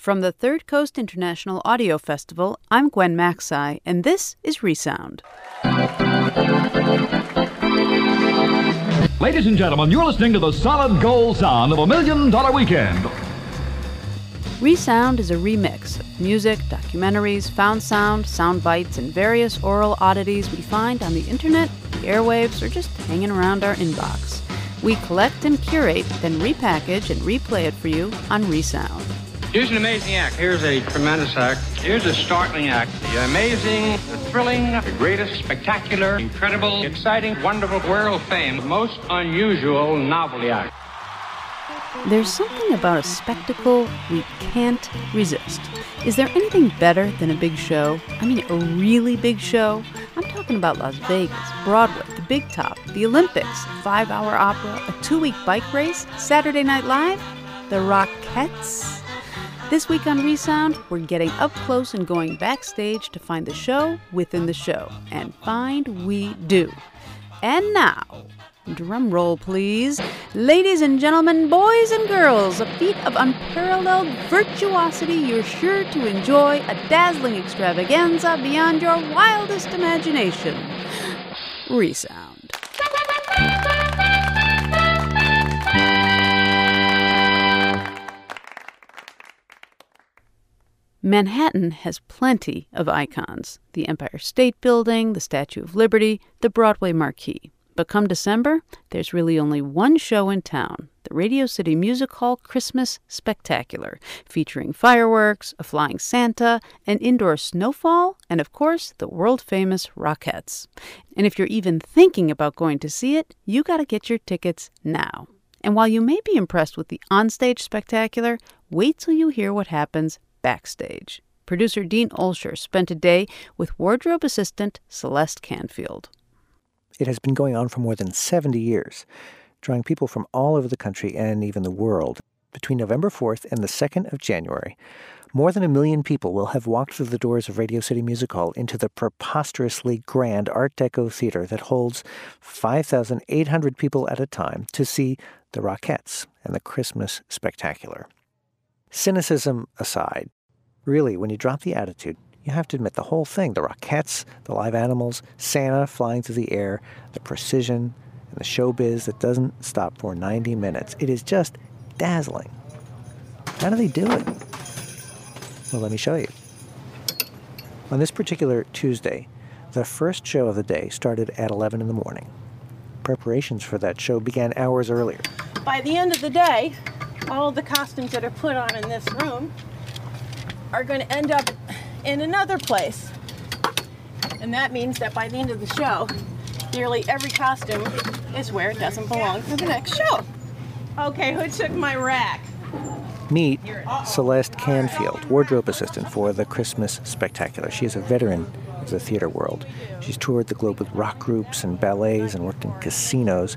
From the Third Coast International Audio Festival, I'm Gwen Macsai, and this is Resound. Ladies and gentlemen, you're listening to the solid gold sound of a million dollar weekend. Resound is a remix of music, documentaries, found sound, sound bites, and various oral oddities we find on the internet, the airwaves, or just hanging around our inbox. We collect and curate, then repackage and replay it for you on Resound. Here's an amazing act. Here's a tremendous act. Here's a startling act. The amazing, the thrilling, the greatest, spectacular, incredible, exciting, wonderful, world fame, most unusual novelty act. There's something about a spectacle we can't resist. Is there anything better than a big show? I mean, a really big show? I'm talking about Las Vegas, Broadway, the Big Top, the Olympics, five hour opera, a two week bike race, Saturday Night Live, the Rockettes. This week on Resound, we're getting up close and going backstage to find the show within the show. And find we do. And now, drum roll please, ladies and gentlemen, boys and girls, a feat of unparalleled virtuosity you're sure to enjoy, a dazzling extravaganza beyond your wildest imagination. Resound. Manhattan has plenty of icons the Empire State Building, the Statue of Liberty, the Broadway Marquee. But come December, there's really only one show in town the Radio City Music Hall Christmas Spectacular, featuring fireworks, a flying Santa, an indoor snowfall, and of course, the world famous Rockettes. And if you're even thinking about going to see it, you got to get your tickets now. And while you may be impressed with the onstage spectacular, wait till you hear what happens backstage. Producer Dean Olsher spent a day with wardrobe assistant Celeste Canfield. It has been going on for more than 70 years, drawing people from all over the country and even the world. Between November 4th and the 2nd of January, more than a million people will have walked through the doors of Radio City Music Hall into the preposterously grand Art Deco theater that holds 5,800 people at a time to see the Rockettes and the Christmas Spectacular. Cynicism aside, really, when you drop the attitude, you have to admit the whole thing the Rockettes, the live animals, Santa flying through the air, the precision, and the showbiz that doesn't stop for 90 minutes. It is just dazzling. How do they do it? Well, let me show you. On this particular Tuesday, the first show of the day started at 11 in the morning. Preparations for that show began hours earlier. By the end of the day, all the costumes that are put on in this room are going to end up in another place. And that means that by the end of the show, nearly every costume is where it doesn't belong for the next show. Okay, who took my rack? Meet Celeste Canfield, wardrobe assistant for the Christmas Spectacular. She is a veteran of the theater world. She's toured the globe with rock groups and ballets and worked in casinos.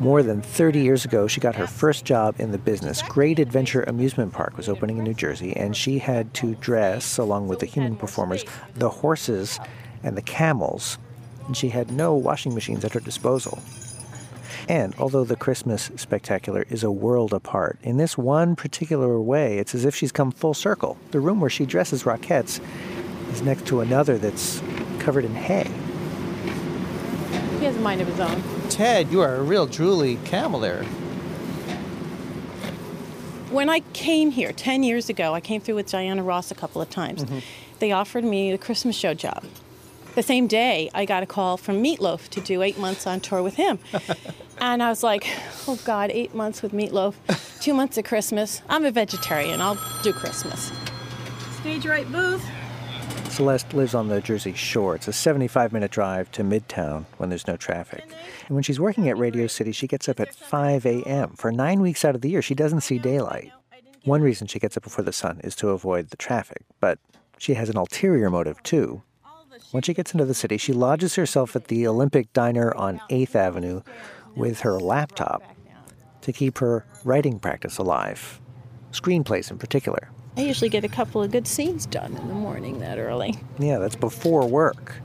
More than 30 years ago, she got her first job in the business. Great Adventure Amusement Park was opening in New Jersey, and she had to dress, along with the human performers, the horses and the camels. And she had no washing machines at her disposal. And although the Christmas spectacular is a world apart, in this one particular way, it's as if she's come full circle. The room where she dresses Rockettes is next to another that's covered in hay. He has a mind of his own. Ted, you are a real drooly camel there. When I came here 10 years ago, I came through with Diana Ross a couple of times. Mm-hmm. They offered me the Christmas show job. The same day, I got a call from Meatloaf to do eight months on tour with him. and I was like, oh God, eight months with Meatloaf, two months of Christmas. I'm a vegetarian, I'll do Christmas. Stage right booth. Celeste lives on the Jersey Shore. It's a 75 minute drive to Midtown when there's no traffic. And when she's working at Radio City, she gets up at 5 a.m. For nine weeks out of the year, she doesn't see daylight. One reason she gets up before the sun is to avoid the traffic, but she has an ulterior motive too. When she gets into the city, she lodges herself at the Olympic Diner on 8th Avenue with her laptop to keep her writing practice alive, screenplays in particular. I usually get a couple of good scenes done in the morning that early. Yeah, that's before work.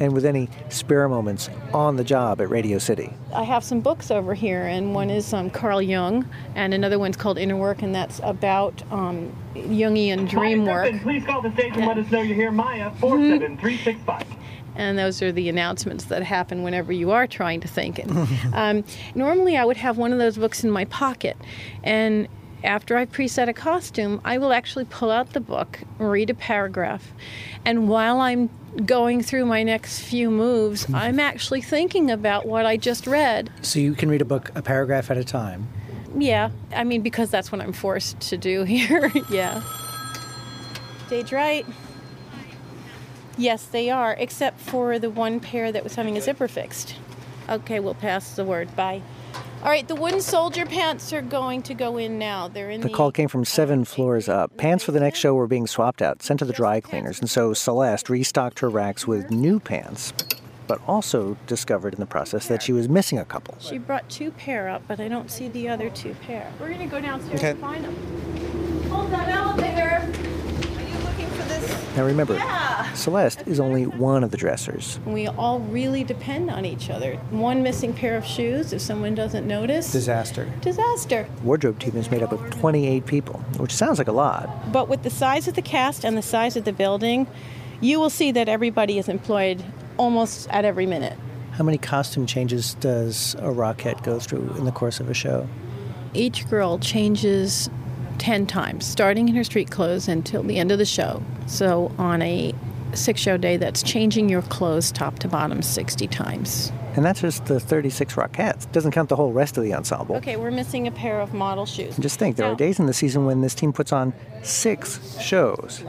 and with any spare moments on the job at Radio City. I have some books over here, and one is um, Carl Jung, and another one's called Inner Work, and that's about um, Jungian dream work. Griffin, please call the station and let us know you're here. Maya, 47365. And those are the announcements that happen whenever you are trying to think. And, um, normally, I would have one of those books in my pocket, and after I preset a costume, I will actually pull out the book, read a paragraph, and while I'm going through my next few moves, mm-hmm. I'm actually thinking about what I just read. So you can read a book a paragraph at a time. Yeah, I mean, because that's what I'm forced to do here. yeah. Stage right. Yes, they are, except for the one pair that was having a zipper fixed. Okay, we'll pass the word. Bye. All right, the wooden soldier pants are going to go in now. They're in The the. call came from seven floors up. Pants for the next show were being swapped out, sent to the dry cleaners, and so Celeste restocked her racks with new pants, but also discovered in the process that she was missing a couple. She brought two pair up, but I don't see the other two pair. We're gonna go downstairs Okay. and find them. Hold that elevator. Are you looking for this? Now remember, Yeah. Celeste is only one of the dressers. We all really depend on each other. One missing pair of shoes, if someone doesn't notice, Disaster. disaster. Wardrobe team is made up of 28 people, which sounds like a lot. But with the size of the cast and the size of the building, you will see that everybody is employed almost at every minute. How many costume changes does a Rockette go through in the course of a show? Each girl changes 10 times, starting in her street clothes until the end of the show. So on a six show day, that's changing your clothes top to bottom 60 times. And that's just the 36 Rockettes. It doesn't count the whole rest of the ensemble. Okay, we're missing a pair of model shoes. And just think, there are days in the season when this team puts on six shows.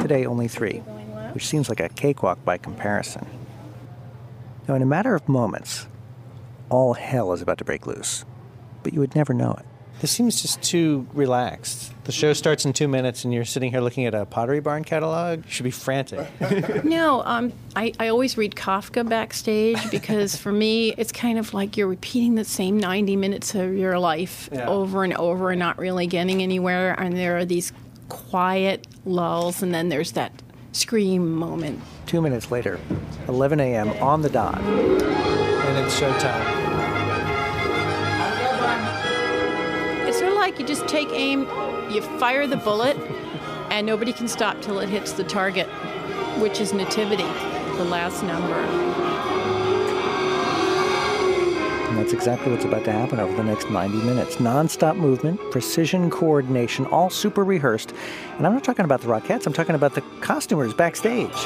Today, only three, which seems like a cakewalk by comparison. Now, in a matter of moments, all hell is about to break loose, but you would never know it. This seems just too relaxed. The show starts in two minutes, and you're sitting here looking at a Pottery Barn catalog. You should be frantic. No, um, I, I always read Kafka backstage because for me, it's kind of like you're repeating the same 90 minutes of your life Yeah. over and over and not really getting anywhere. And there are these quiet lulls, and then there's that scream moment. Two minutes later, 11 a.m. on the dot. and it's showtime. Sort of like you just take aim, you fire the bullet, and nobody can stop till it hits the target, which is Nativity, the last number. And that's exactly what's about to happen over the next 90 minutes. Non-stop movement, precision coordination, all super rehearsed. And I'm not talking about the Rockettes, I'm talking about the costumers backstage.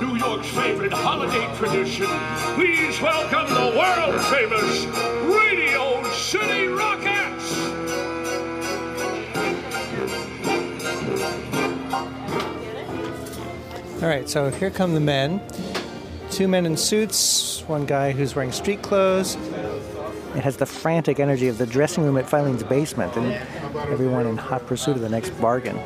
New York's favorite holiday tradition. Please welcome the world famous Radio City Rockettes. All right, so here come the men. Two men in suits, one guy who's wearing street clothes. It has the frantic energy of the dressing room at Filene's basement and everyone in hot pursuit of the next bargain.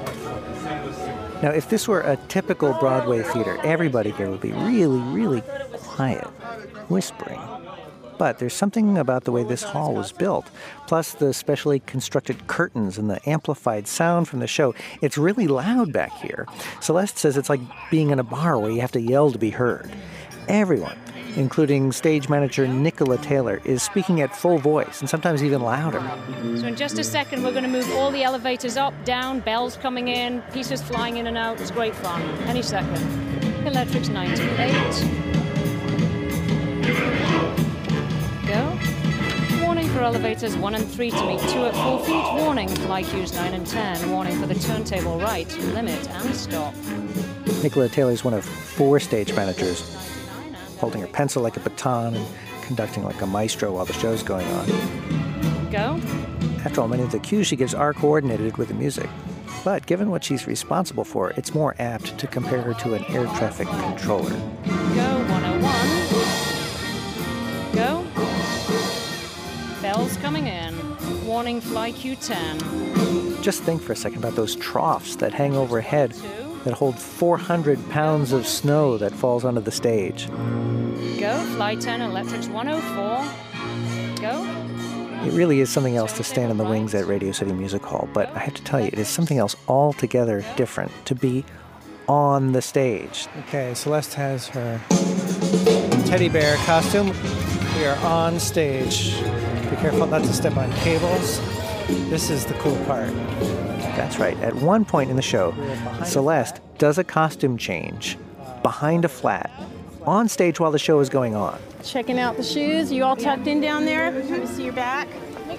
Now, if this were a typical Broadway theater, everybody here would be really, really quiet, whispering. But there's something about the way this hall was built, plus the specially constructed curtains and the amplified sound from the show. It's really loud back here. Celeste says it's like being in a bar where you have to yell to be heard. Everyone, including stage manager Nicola Taylor, is speaking at full voice and sometimes even louder. So in just a second, we're going to move all the elevators up, down, bells coming in, pieces flying in and out. It's great fun. Any second. Electrics 98. For elevators 1 and 3 to meet 2 at 4 feet. Warning for cues 9 and 10. Warning for the turntable right. Limit and stop. Nicola Taylor is one of four stage managers, holding her pencil like a baton and conducting like a maestro while the show's going on. Go. After all, many of the cues she gives are coordinated with the music. But given what she's responsible for, it's more apt to compare her to an air traffic controller. Go 101. Bells coming in. Warning fly Q10. Just think for a second about those troughs that hang overhead that hold 400 pounds of snow that falls onto the stage. Go. Fly 10 Electrics 104. Go. It really is something else to stand on the wings at Radio City Music Hall, but I have to tell you, it is something else altogether different to be on the stage. Okay, Celeste has her teddy bear costume. We are on stage. Be careful not to step on cables. This is the cool part. That's right. At one point in the show, Celeste does a costume change behind a flat on stage while the show is going on. Checking out the shoes. You all tucked in down there? Let me see your back.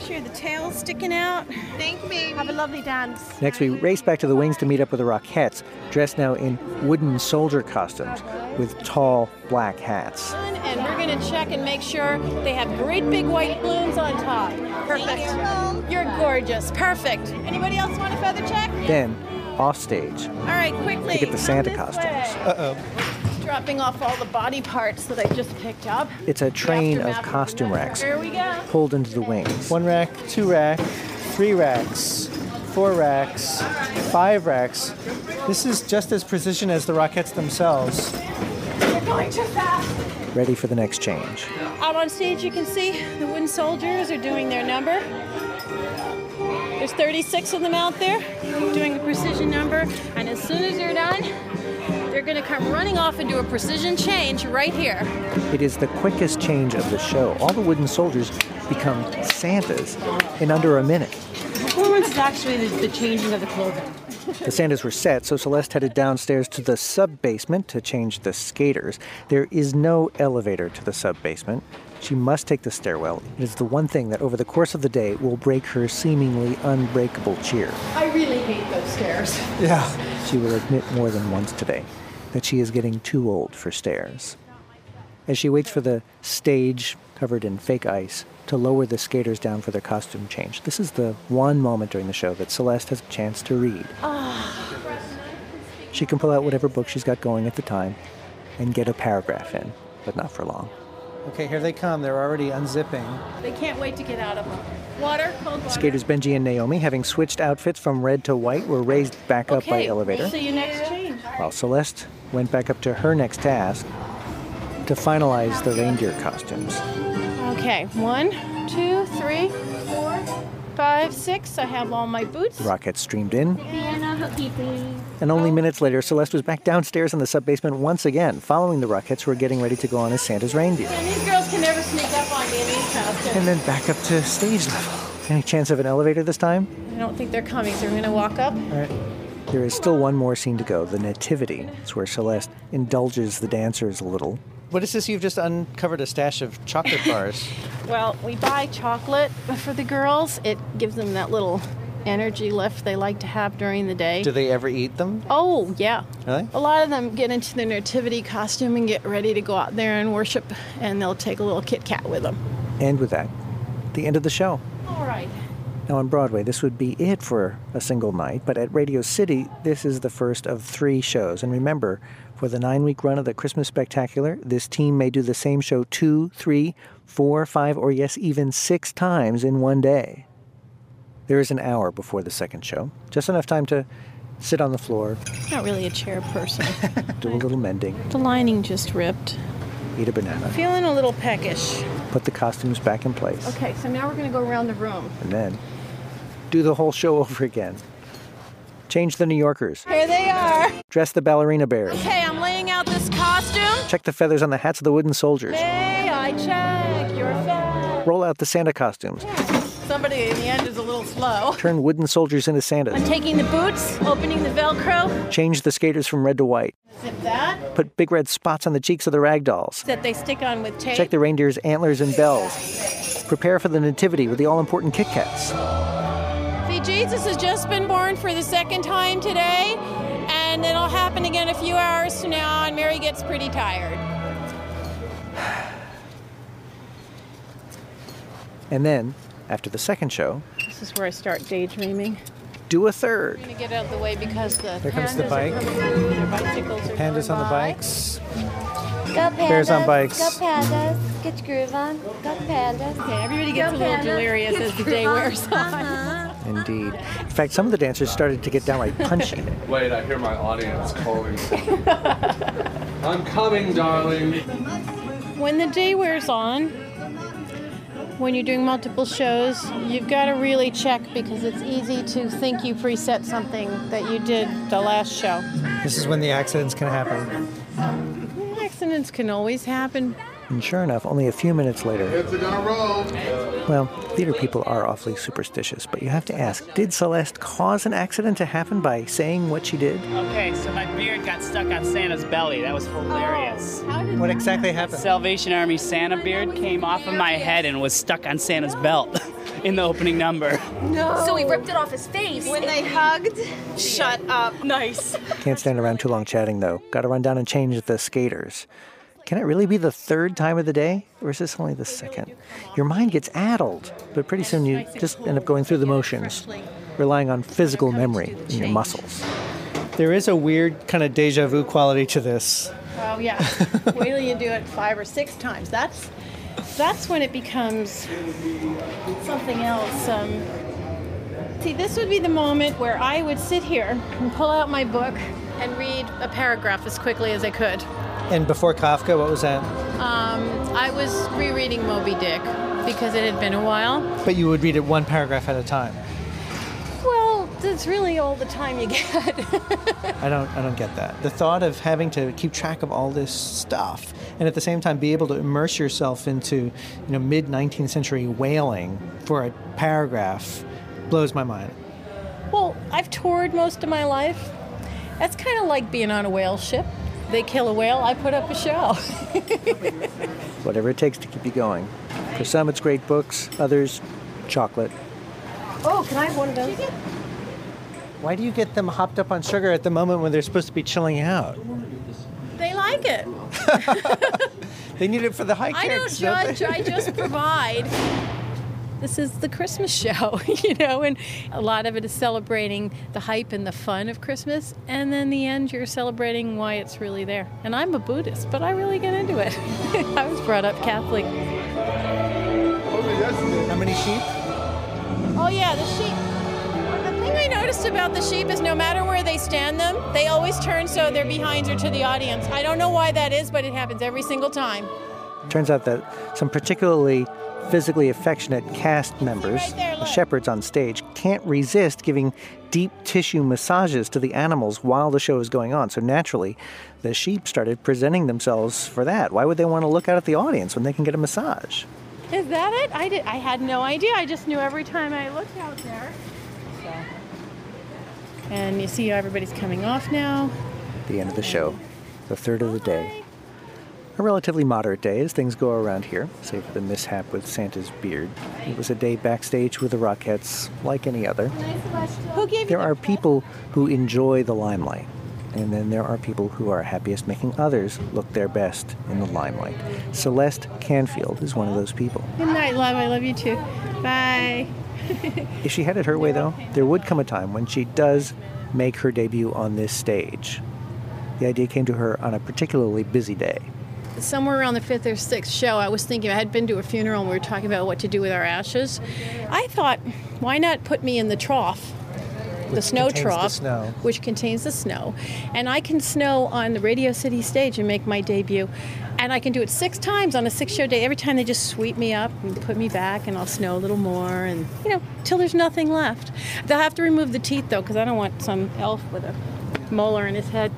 Make sure the tail's sticking out. Thank you, baby. Have a lovely dance. Next, we race back to the wings to meet up with the Rockettes, dressed now in wooden soldier costumes with tall black hats. And we're going to check and make sure they have great big white balloons on top. Perfect. You're gorgeous. Perfect. Anybody else want a feather check? Then, off stage, All right, quickly. to get the Santa costumes. Uh-oh. Dropping off all the body parts that I just picked up. It's a train of costume racks Here we go. pulled into the wings. One rack, two rack, three racks, four racks, five racks. This is just as precision as the Rockettes themselves. You're going too fast. ready for the next change. Out on stage, you can see the wooden soldiers are doing their number. There's 36 of them out there doing a precision number, and as soon as they're done, they're going to come running off and do a precision change right here. It is the quickest change of the show. All the wooden soldiers become Santas in under a minute. The performance is actually the, the changing of the clothing. The Santas were set, so Celeste headed downstairs to the sub basement to change the skaters. There is no elevator to the sub basement. She must take the stairwell. It is the one thing that over the course of the day will break her seemingly unbreakable cheer. I really hate those stairs. Yeah. She will admit more than once today that she is getting too old for stairs. As she waits for the stage covered in fake ice to lower the skaters down for their costume change, this is the one moment during the show that Celeste has a chance to read. She can pull out whatever book she's got going at the time and get a paragraph in, but not for long. Okay, here they come. They're already unzipping. They can't wait to get out of them. Water, cold water. Skaters Benji and Naomi, having switched outfits from red to white, were raised back up by elevator. okay, elevator. See you next change. while Celeste went back up to her next task to finalize the reindeer costumes. Okay, one, two, three, four, five, six. I have all my boots. Rockettes streamed in, Piano hooky, please. and only minutes later, Celeste was back downstairs in the sub basement once again, following the Rockettes who were getting ready to go on as Santa's reindeer. And these girls can never sneak up on me in these costumes. And then back up to stage level. Any chance of an elevator this time? I don't think they're coming, so we're going to walk up. All right. There is still one more scene to go the Nativity. It's where Celeste indulges the dancers a little. What is this? You've just uncovered a stash of chocolate bars. Well, we buy chocolate for the girls. It gives them that little energy lift they like to have during the day. Do they ever eat them? Oh, yeah. Really? A lot of them get into their nativity costume and get ready to go out there and worship, and they'll take a little Kit Kat with them. And with that, the end of the show. All right. Now, on Broadway, this would be it for a single night, but at Radio City, this is the first of three shows. And remember, for the nine week run of the Christmas Spectacular, this team may do the same show two, three, four, five, or yes, even six times in one day. There is an hour before the second show, just enough time to sit on the floor, Not really a chair person. do a little mending, the lining just ripped. eat a banana, Feeling a little peckish. put the costumes back in place, Okay, so now we're going to go around the room. and then do the whole show over again. Change the New Yorkers, Here they are. dress the ballerina bears. Okay, I'm laying out this costume. Check the feathers on the hats of the wooden soldiers. May I check your fat? Roll out the Santa costumes. Somebody in the end is a little slow. Turn wooden soldiers into Santas. I'm taking the boots, opening the Velcro. Change the skaters from red to white. Zip that. Put big red spots on the cheeks of the rag dolls. That they stick on with tape. Check the reindeer's antlers and bells. Prepare for the nativity with the all important Kit Kats. See, Jesus has just been born for the second time today, and it'll happen again a few hours from now, and Mary gets pretty tired. And then, after the second show, This is where I start daydreaming. do a third. I'm gonna get out of the way because the There comes the pandas are bike. coming through, Their bicycles are Pandas on the bikes. Go pandas. Bears on bikes. Go pandas. Get your groove on. Go pandas. Okay, everybody gets Go a little pandas. delirious Get as the day groove wears on. Uh-huh. Indeed. In fact, some of the dancers started to get downright punchy. Wait, I hear my audience calling. I'm coming, darling. When the day wears on, when you're doing multiple shows, you've got to really check because it's easy to think you preset something that you did the last show. This is when the accidents can happen. Accidents can always happen. And sure enough, only a few minutes later, well, theater people are awfully superstitious, but you have to ask did Celeste cause an accident to happen by saying what she did? Okay, so my beard got stuck on Santa's belly. That was hilarious. Oh, what exactly happened? Salvation Army Santa beard came off of my head and was stuck on Santa's belt in the opening number. No. So he ripped it off his face. When they hugged, shut up. Nice. Can't stand around too long chatting, though. Gotta run down and change the skaters. Can it really be the third time of the day? Or is this only the second? Your mind gets addled, but pretty soon you just end up going through the motions, relying on physical memory in your muscles. There is a weird kind of deja vu quality to this. Oh yeah. Wait till you do it five or six times. That's that's when it becomes something else. Um, see, this would be the moment where I would sit here and pull out my book and read a paragraph as quickly as I could. And before Kafka, what was that? Um, I was rereading Moby Dick because it had been a while. But you would read it one paragraph at a time. Well, that's really all the time you get. I don't I don't get that. The thought of having to keep track of all this stuff and at the same time be able to immerse yourself into, you know, mid 19th century whaling for a paragraph blows my mind. well, I've toured most of my life. That's kind of like being on a whale ship. They kill a whale, I put up a show. Whatever it takes to keep you going. For some, it's great books, others, chocolate. oh, can I have one of those? Why do you get them hopped up on sugar at the moment when they're supposed to be chilling out? They like it. They need it for the high kicks. I don't kicks. don't judge, I just provide. This is the Christmas show, you know, and a lot of it is celebrating the hype and the fun of Christmas. And then the end, you're celebrating why it's really there. And I'm a Buddhist, but I really get into it. I was brought up Catholic. How many sheep? Oh, yeah, the sheep. The thing I noticed about the sheep is no matter where they stand them, they always turn so their behinds are to the audience. I don't know why that is, but it happens every single time. Turns out that some particularly physically affectionate cast members, the shepherds on stage, can't resist giving deep tissue massages to the animals while the show is going on. So naturally, the sheep started presenting themselves for that. Why would they want to look out at the audience when they can get a massage? Is that it? I did. I had no idea. I just knew every time I looked out there. So. And you see, everybody's coming off now. The end of the show, the third of the day. A relatively moderate day as things go around here, save for the mishap with Santa's beard. It was a day backstage with the Rockettes, like any other. There are people who enjoy the limelight, and then there are people who are happiest making others look their best in the limelight. Celeste Canfield is one of those people. Good night, love. I love you too. Bye. If she had it her way, though, there would come a time when she does make her debut on this stage. The idea came to her on a particularly busy day. Somewhere around the fifth or sixth show, I was thinking I had been to a funeral and we were talking about what to do with our ashes. I thought, why not put me in the trough? the Which snow contains the trough, snow. which contains the snow, and I can snow on the Radio City stage and make my debut, and I can do it six times on a six-show day. Every time they just sweep me up and put me back, and I'll snow a little more, and you know, till there's nothing left. They'll have to remove the teeth though, because I don't want some elf with a molar in his head.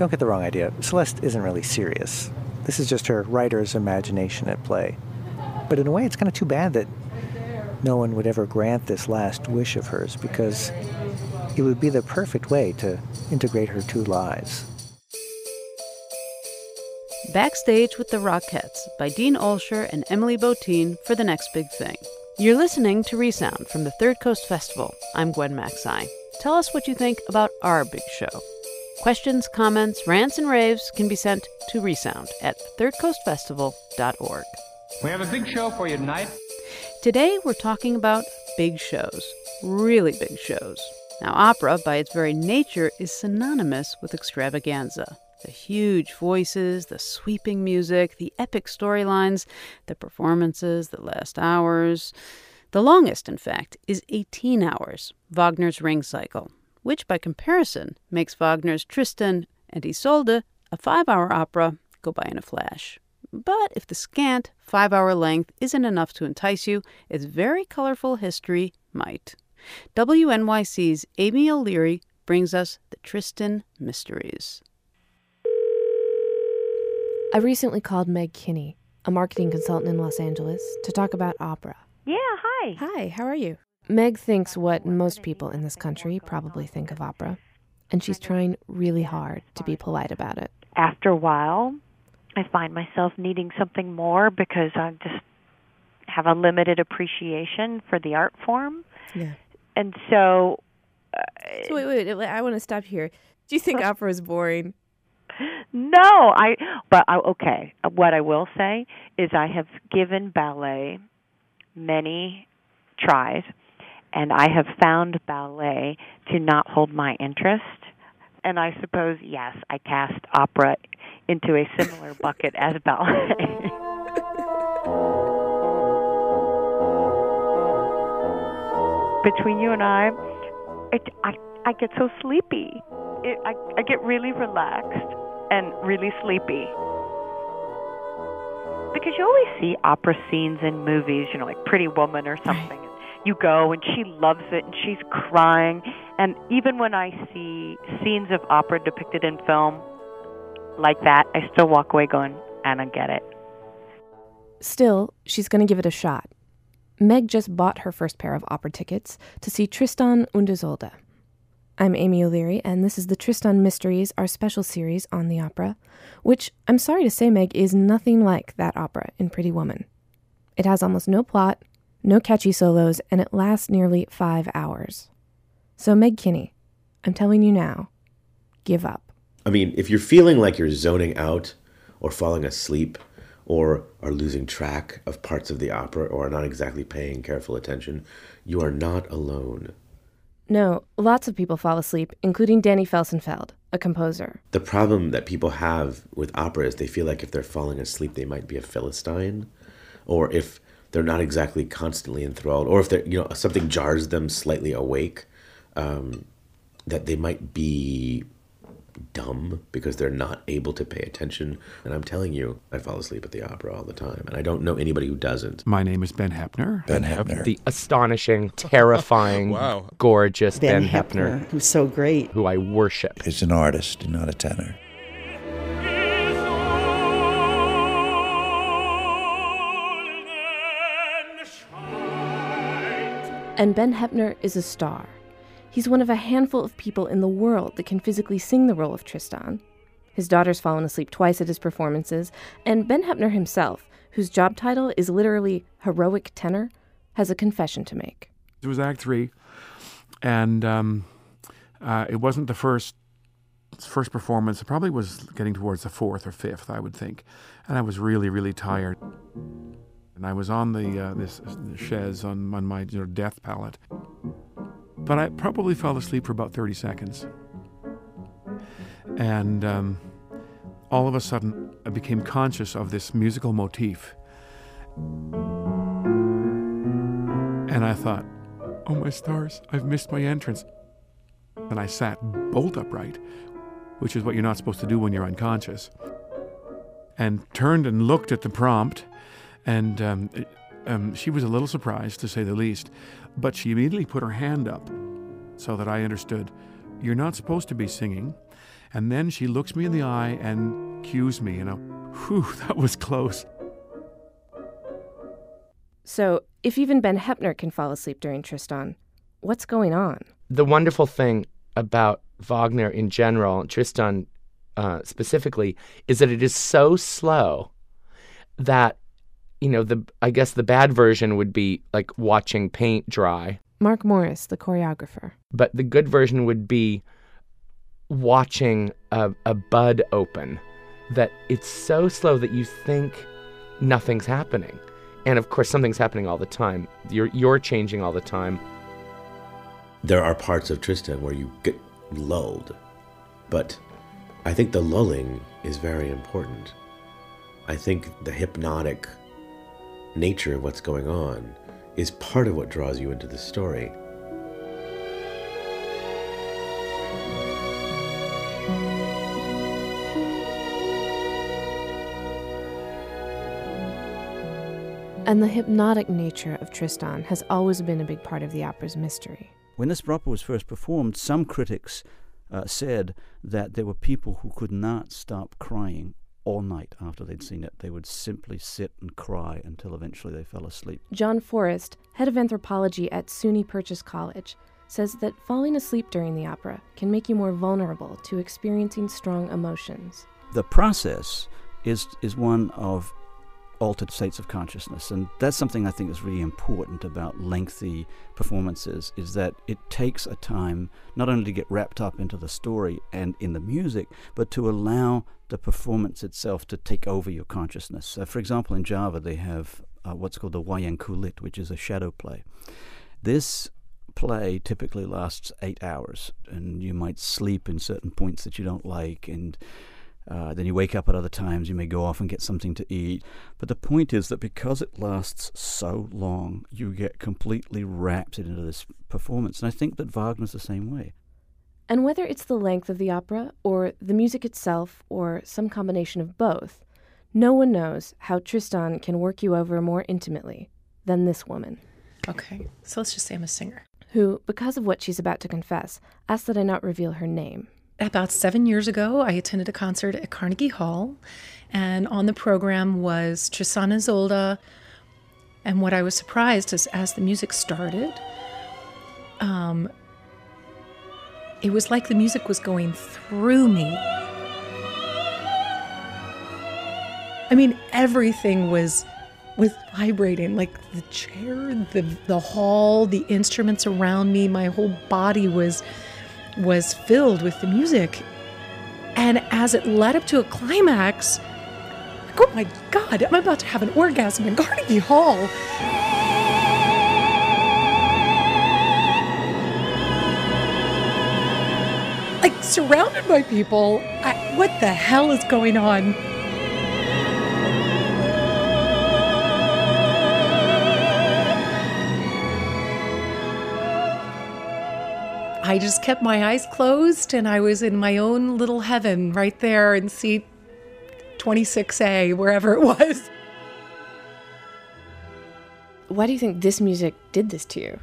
Don't get the wrong idea, Celeste isn't really serious. This is just her writer's imagination at play. But in a way, it's kind of too bad that no one would ever grant this last wish of hers because it would be the perfect way to integrate her two lives. Backstage with the Rockettes by Dean Olsher and Emily Botein for the next big thing. You're listening to Resound from the Third Coast Festival. I'm Gwen Macsai. Tell us what you think about our big show. Questions, comments, rants, and raves can be sent to resound at thirdcoastfestival.org. We have a big show for you tonight. Today we're talking about big shows, really big shows. Now, opera, by its very nature, is synonymous with extravaganza. The huge voices, the sweeping music, the epic storylines, the performances that last hours. The longest, in fact, is 18 hours, Wagner's Ring Cycle, which by comparison makes Wagner's Tristan and Isolde, a five hour opera, go by in a flash. But if the scant five hour length isn't enough to entice you, its very colorful history might. WNYC's Amy O'Leary brings us the Tristan Mysteries. I recently called Meg Kinney, a marketing consultant in Los Angeles, to talk about opera. Yeah, hi. Hi, how are you? Meg thinks what most people in this country probably think of opera, and she's trying really hard to be polite about it. After a while, I find myself needing something more because I just have a limited appreciation for the art form. Yeah. And so. Uh, so wait, wait, wait, I want to stop here. Do you think opera is boring? No, I. But I, okay, what I will say is I have given ballet many tries, and I have found ballet to not hold my interest. And I suppose, yes, I cast opera into a similar bucket as ballet. Between you and I, it, I I get so sleepy. It, I I get really relaxed and really sleepy. Because you always see opera scenes in movies, you know, like Pretty Woman or something. You go and she loves it and she's crying. And even when I see scenes of opera depicted in film like that, I still walk away going, don't get it. Still, she's going to give it a shot. Meg just bought her first pair of opera tickets to see Tristan und Isolde. I'm Amy O'Leary, and this is the Tristan Mysteries, our special series on the opera, which I'm sorry to say, Meg, is nothing like that opera in Pretty Woman. It has almost no plot, no catchy solos, and it lasts nearly five hours. So, Meg Kinney, I'm telling you now, give up. I mean, if you're feeling like you're zoning out or falling asleep or are losing track of parts of the opera or are not exactly paying careful attention, you are not alone. No, lots of people fall asleep, including Danny Felsenfeld, a composer. The problem that people have with opera is they feel like if they're falling asleep, they might be a Philistine, or if they're not exactly constantly enthralled, or if they're you know something jars them slightly awake, um, that they might be dumb because they're not able to pay attention. And I'm telling you, I fall asleep at the opera all the time, and I don't know anybody who doesn't. My name is Ben Heppner. Ben Heppner. The astonishing, terrifying, wow. gorgeous Ben, ben Heppner, Heppner, who's so great, who I worship. Is an artist, not a tenor. And Ben Heppner is a star. He's one of a handful of people in the world that can physically sing the role of Tristan. His daughter's fallen asleep twice at his performances, and Ben Heppner himself, whose job title is literally heroic tenor, has a confession to make. It was Act Three, and um, uh, it wasn't the first first performance. It probably was getting towards the fourth or fifth, I would think, and I was really, really tired. And I was on the uh, this chaise on, on my you know, death pallet. But I probably fell asleep for about 30 seconds. And um, all of a sudden, I became conscious of this musical motif. And I thought, oh my stars, I've missed my entrance. And I sat bolt upright, which is what you're not supposed to do when you're unconscious, and turned and looked at the prompt and um, um, she was a little surprised, to say the least, but she immediately put her hand up so that I understood, You're not supposed to be singing. And then she looks me in the eye and cues me, you know, whew, that was close. So, if even Ben Heppner can fall asleep during Tristan, what's going on? The wonderful thing about Wagner in general, Tristan uh, specifically, is that it is so slow that you know, the I guess the bad version would be like watching paint dry. Mark Morris, the choreographer. But the good version would be watching a, a bud open. That it's so slow that you think nothing's happening. And of course something's happening all the time. You're you're changing all the time. There are parts of Tristan where you get lulled. But I think the lulling is very important. I think the hypnotic nature of what's going on is part of what draws you into the story. And the hypnotic nature of Tristan has always been a big part of the opera's mystery. When this opera was first performed, some critics uh, said that there were people who could not stop crying all night after they'd seen it. They would simply sit and cry until eventually they fell asleep. John Forrest, head of anthropology at SUNY Purchase College, says that falling asleep during the opera can make you more vulnerable to experiencing strong emotions. The process is is one of altered states of consciousness. And that's something i think is really important about lengthy performances is that it takes a time not only to get wrapped up into the story and in the music but to allow the performance itself to take over your consciousness. Uh, for example in java they have uh, what's called the wayang kulit which is a shadow play. This play typically lasts eight hours and you might sleep in certain points that you don't like and uh, then you wake up at other times. You may go off and get something to eat. But the point is that because it lasts so long, you get completely wrapped into this performance. And I think that Wagner's the same way. And whether it's the length of the opera, or the music itself, or some combination of both, no one knows how Tristan can work you over more intimately than this woman. Okay, so let's just say I'm a singer. Who, because of what she's about to confess, asked that I not reveal her name about seven years ago, I attended a concert at Carnegie Hall, and on the program was Tristan Isolde. And what I was surprised is, as the music started, um, it was like the music was going through me. I mean, everything was was vibrating, like the chair, the the hall, the instruments around me. My whole body was was filled with the music. And as it led up to a climax, like, oh my God, I'm about to have an orgasm in Carnegie Hall. Like surrounded by people, I, what the hell is going on? I just kept my eyes closed and I was in my own little heaven right there in seat 26A, wherever it was. Why do you think this music did this to you?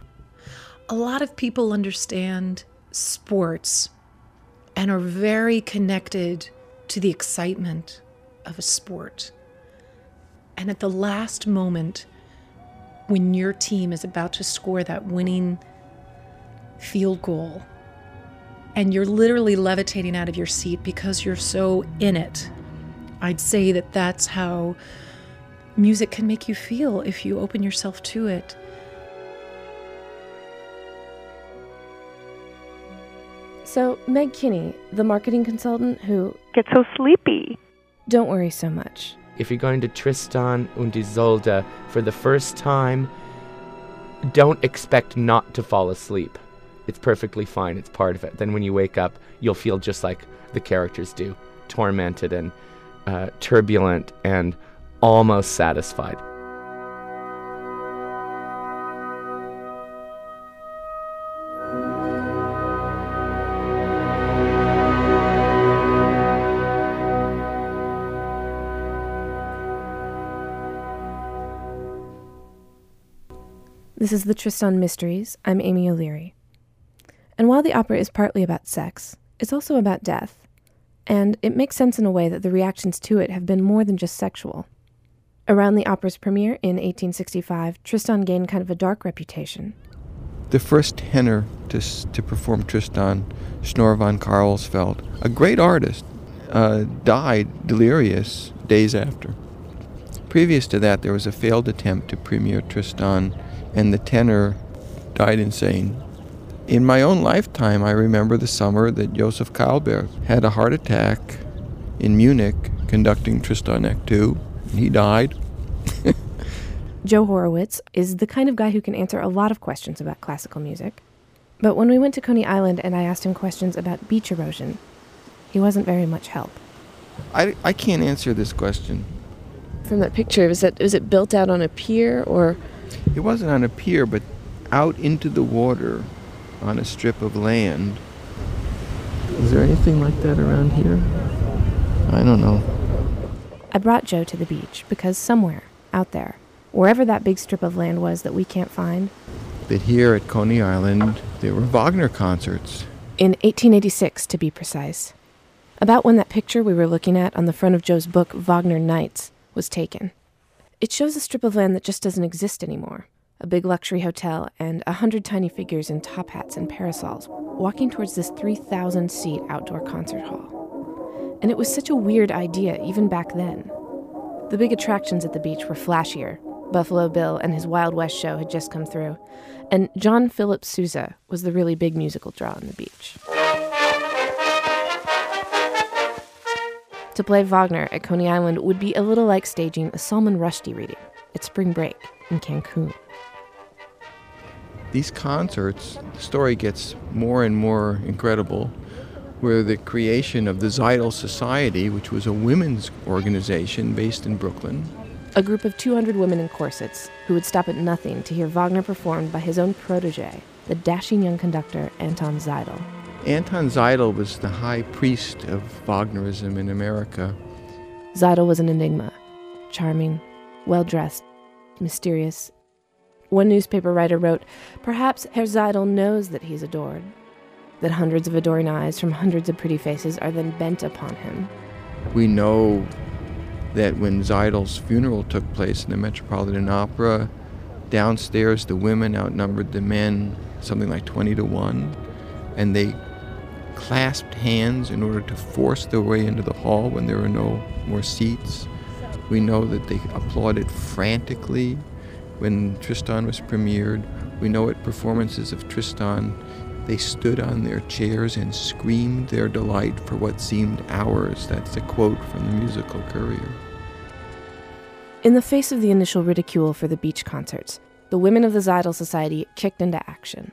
A lot of people understand sports and are very connected to the excitement of a sport. And at the last moment, when your team is about to score that winning field goal and you're literally levitating out of your seat because you're so in it. I'd say that that's how music can make you feel if you open yourself to it. So, Meg Kinney, the marketing consultant who gets so sleepy. Don't worry so much. If you're going to Tristan und Isolde for the first time, don't expect not to fall asleep. It's perfectly fine. It's part of it. Then when you wake up, you'll feel just like the characters do tormented and uh, turbulent and almost satisfied. This is the Tristan Mysteries. I'm Amy O'Leary. And while the opera is partly about sex, it's also about death. And it makes sense in a way that the reactions to it have been more than just sexual. Around the opera's premiere in 1865, Tristan gained kind of a dark reputation. The first tenor to, to perform Tristan, Schnorr von Carolsfeld, a great artist, uh, died delirious days after. Previous to that, there was a failed attempt to premiere Tristan, and the tenor died insane in my own lifetime, I remember the summer that Joseph Keilberth had a heart attack in Munich conducting Tristan Act II. He died. Joe Horowitz is the kind of guy who can answer a lot of questions about classical music. But when we went to Coney Island and I asked him questions about beach erosion, he wasn't very much help. I, I can't answer this question. From that picture, was it was it built out on a pier or? It wasn't on a pier, but out into the water on a strip of land. Is there anything like that around here? I don't know. I brought Joe to the beach because somewhere out there, wherever that big strip of land was that we can't find, But here at Coney Island, There were Wagner concerts. In 1886, to be precise. About when that picture we were looking at on the front of Joe's book, Wagner Nights, was taken. It shows a strip of land that just doesn't exist anymore a big luxury hotel and a hundred tiny figures in top hats and parasols walking towards this 3,000 seat outdoor concert hall. And it was such a weird idea, even back then. The big attractions at the beach were flashier. Buffalo Bill and his Wild West show had just come through, and John Philip Sousa was the really big musical draw on the beach. To play Wagner at Coney Island would be a little like staging a Salman Rushdie reading at spring break in Cancun. These concerts, the story gets more and more incredible, where the creation of the Seidl Society, which was a women's organization based in Brooklyn, A group of 200 women in corsets who would stop at nothing to hear Wagner performed by his own protege, the dashing young conductor Anton Seidl. Anton Seidl was the high priest of Wagnerism in America. Seidl was an enigma charming, well dressed, mysterious. One newspaper writer wrote, Perhaps Herr Seidl knows that he's adored, that hundreds of adoring eyes from hundreds of pretty faces are then bent upon him. We know that when Seidl's funeral took place in the Metropolitan Opera, downstairs the women outnumbered the men something like 20 to 1, and they clasped hands in order to force their way into the hall when there were no more seats. We know that they applauded frantically when Tristan was premiered. We know at performances of Tristan, they stood on their chairs and screamed their delight for what seemed hours. That's a quote from the musical Courier. In the face of the initial ridicule for the beach concerts, the women of the Seidl Society kicked into action.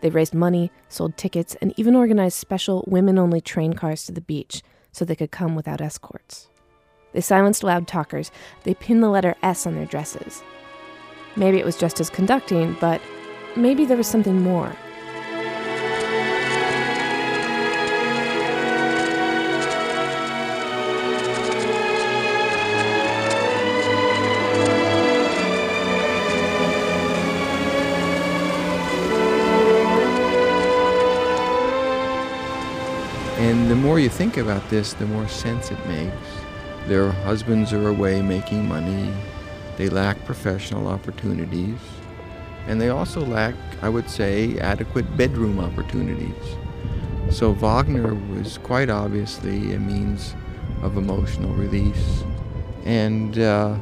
They raised money, sold tickets, and even organized special women only train cars to the beach so they could come without escorts. They silenced loud talkers, they pinned the letter S on their dresses. Maybe it was just as conducting, but maybe there was something more. And the more you think about this, the more sense it makes. Their husbands are away making money, they lack professional opportunities, and they also lack, I would say, adequate bedroom opportunities. So Wagner was quite obviously a means of emotional release. And uh,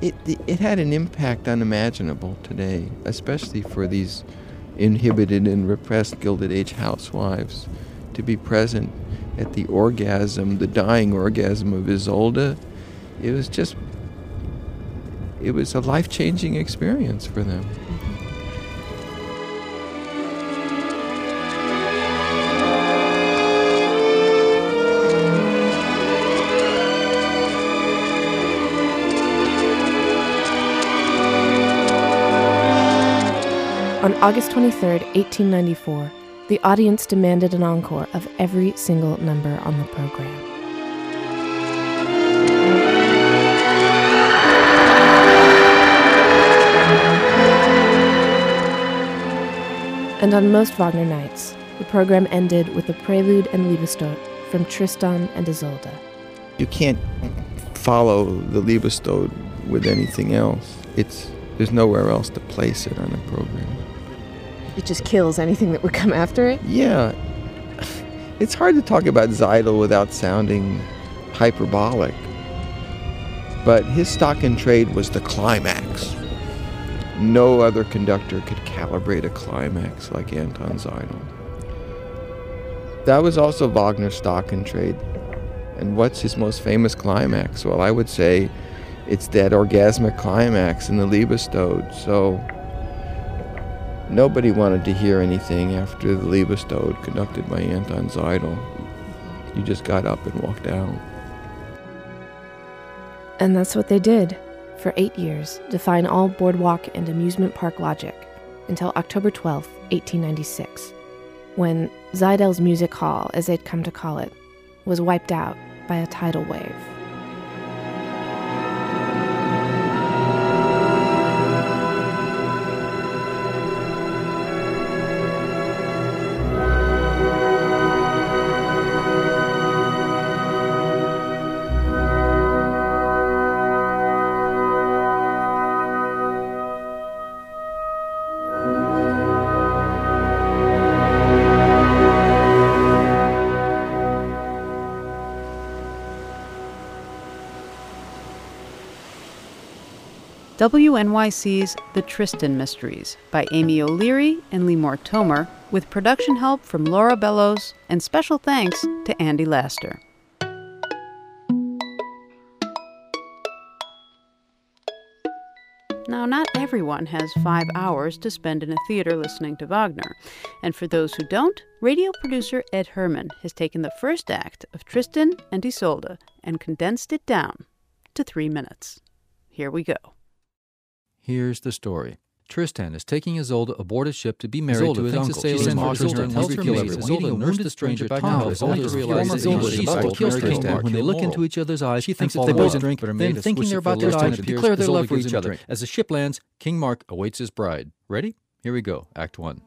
it, it had an impact unimaginable today, especially for these inhibited and repressed Gilded Age housewives to be present at the orgasm, the dying orgasm of Isolde. It was just, it was a life changing experience for them. On August 23, 1894, the audience demanded an encore of every single number on the program. And on most Wagner nights, the program ended with the prelude and Liebestod from Tristan and Isolde. You can't follow the Liebestod with anything else. It's there's nowhere else to place it on a program. It just kills anything that would come after it? Yeah. It's hard to talk about Seidl without sounding hyperbolic. But his stock in trade was the climax. No other conductor could calibrate a climax like Anton Seidl. That was also Wagner's stock in trade. And what's his most famous climax? Well, I would say it's that orgasmic climax in the Liebestod. So Nobody wanted to hear anything after the Liebestod conducted by Anton Seidl. You just got up and walked out. And that's what they did for eight years, defying all boardwalk and amusement park logic, until October 12, 1896, when Seidl's Music Hall, as they'd come to call it, was wiped out by a tidal wave. WNYC's The Tristan Mysteries by Amy O'Leary and Limor Tomer, with production help from Laura Bellows, and special thanks to Andy Laster. Now, not everyone has five hours to spend in a theater listening to Wagner. And for those who don't, radio producer Ed Herrmann has taken the first act of Tristan and Isolde and condensed it down to three minutes. Here we go. Here's the story. Tristan is taking Isolde aboard a ship to be married Isolde to his uncle. a sailor She's mocks Isolde and tells her maid. Isolde wounded the stranger back to only Isolde realizes realize Isolde she's about to kill Tristan. When they look into each other's eyes, she thinks that they both drink, then thinking they're about to die, declare their love for each other. As the ship lands, King Mark awaits his bride. Ready? Here we go. Act 1.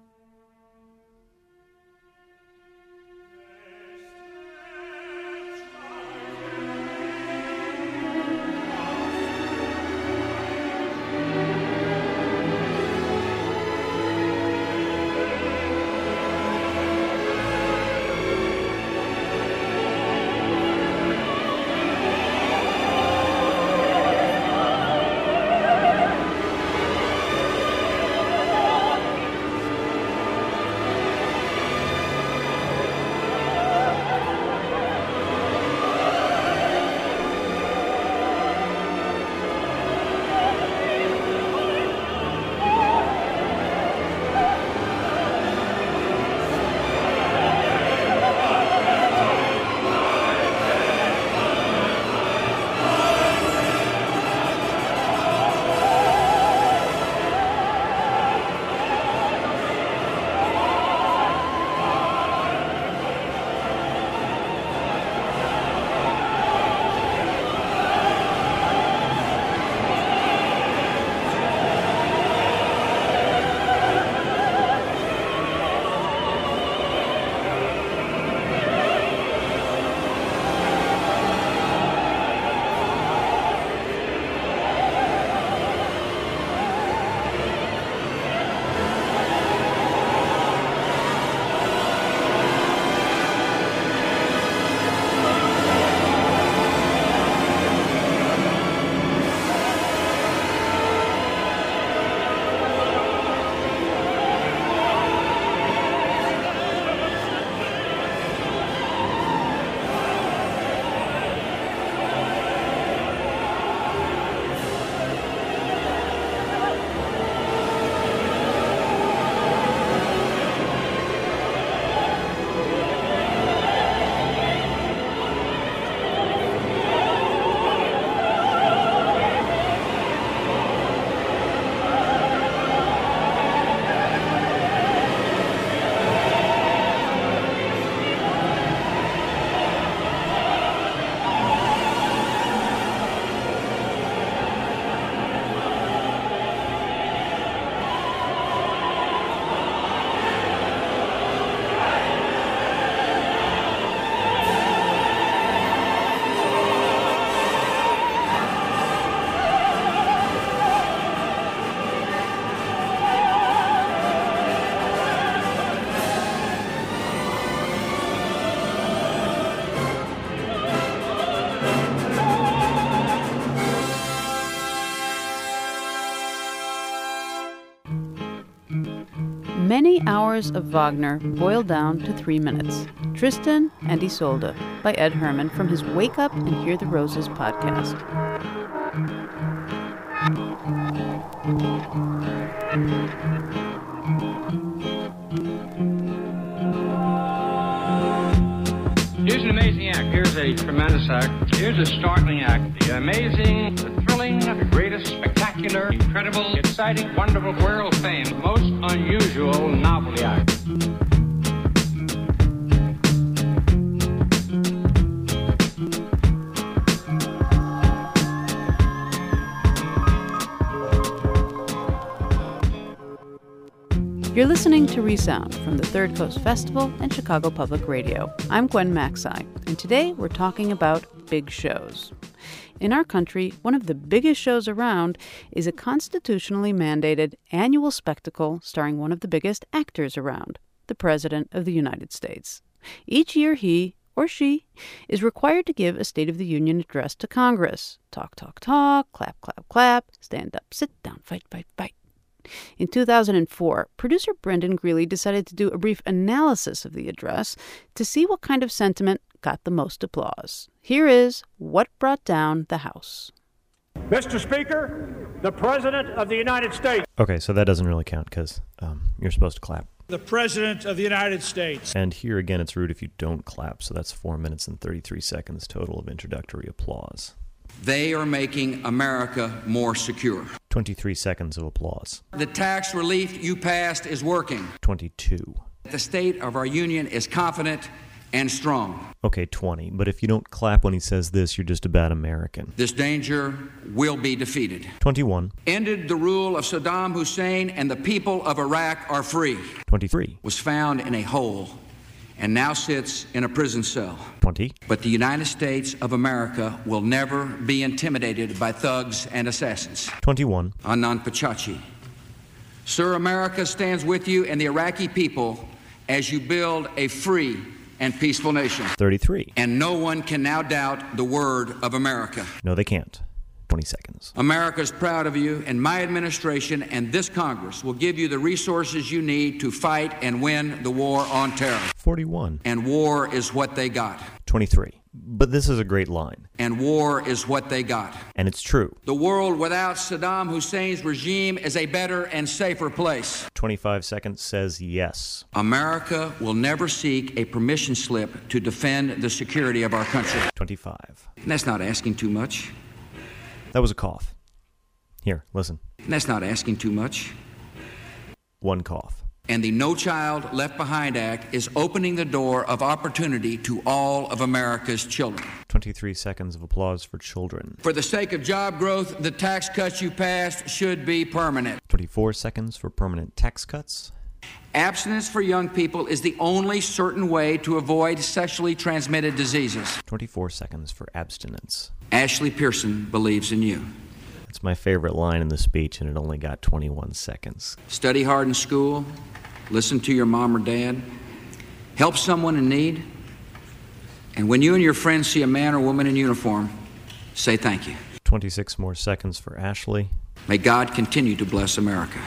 Hours of Wagner boiled down to three minutes. Tristan and Isolde by Ed Herrmann from his Wake Up and Hear the Roses podcast. Here's an amazing act. Here's a tremendous act. Here's a startling act. The amazing, the thrilling, the greatest, spectacular, incredible, exciting, wonderful, world famed, most unusual novelty act. You're listening to Resound from the Third Coast Festival and Chicago Public Radio. I'm Gwen Macsai, and today we're talking about big shows. In our country, one of the biggest shows around is a constitutionally mandated annual spectacle starring one of the biggest actors around, the President of the United States. Each year he, or she, is required to give a State of the Union address to Congress. Talk, talk, talk, clap, clap, clap, stand up, sit down, fight, fight, fight. In 2004, producer Brendan Greeley decided to do a brief analysis of the address to see what kind of sentiment got the most applause. Here is what brought down the House. Mr. Speaker, the President of the United States. Okay, so that doesn't really count because um, you're supposed to clap. The President of the United States. And here again, it's rude if you don't clap, so that's 4 minutes and 33 seconds total of introductory applause. They are making America more secure. 23 seconds of applause. The tax relief you passed is working. 22. The state of our union is confident and strong. Okay, 20. But if you don't clap when he says this, you're just a bad American. This danger will be defeated. 21. Ended the rule of Saddam Hussein and the people of Iraq are free. 23. Was found in a hole and now sits in a prison cell. 20. But the United States of America will never be intimidated by thugs and assassins. 21. Adnan Pachachi. Sir, America stands with you and the Iraqi people as you build a free and peaceful nation. 33. And no one can now doubt the word of America. No, they can't. 20 seconds. America is proud of you, and my administration and this Congress will give you the resources you need to fight and win the war on terror. 41. And war is what they got. 23. But this is a great line. And war is what they got. And it's true. The world without Saddam Hussein's regime is a better and safer place. 25 seconds says yes. America will never seek a permission slip to defend the security of our country. 25. And that's not asking too much. That was a cough. Here, listen. And that's not asking too much. One cough. And the No Child Left Behind Act is opening the door of opportunity to all of America's children. 23 seconds of applause for children. For the sake of job growth, the tax cuts you passed should be permanent. 24 seconds for permanent tax cuts. Abstinence for young people is the only certain way to avoid sexually transmitted diseases. 24 seconds for abstinence. Ashley Pearson believes in you. It's my favorite line in the speech, and it only got 21 seconds. Study hard in school, listen to your mom or dad, help someone in need, and when you and your friends see a man or woman in uniform, say thank you. 26 more seconds for Ashley. May God continue to bless America.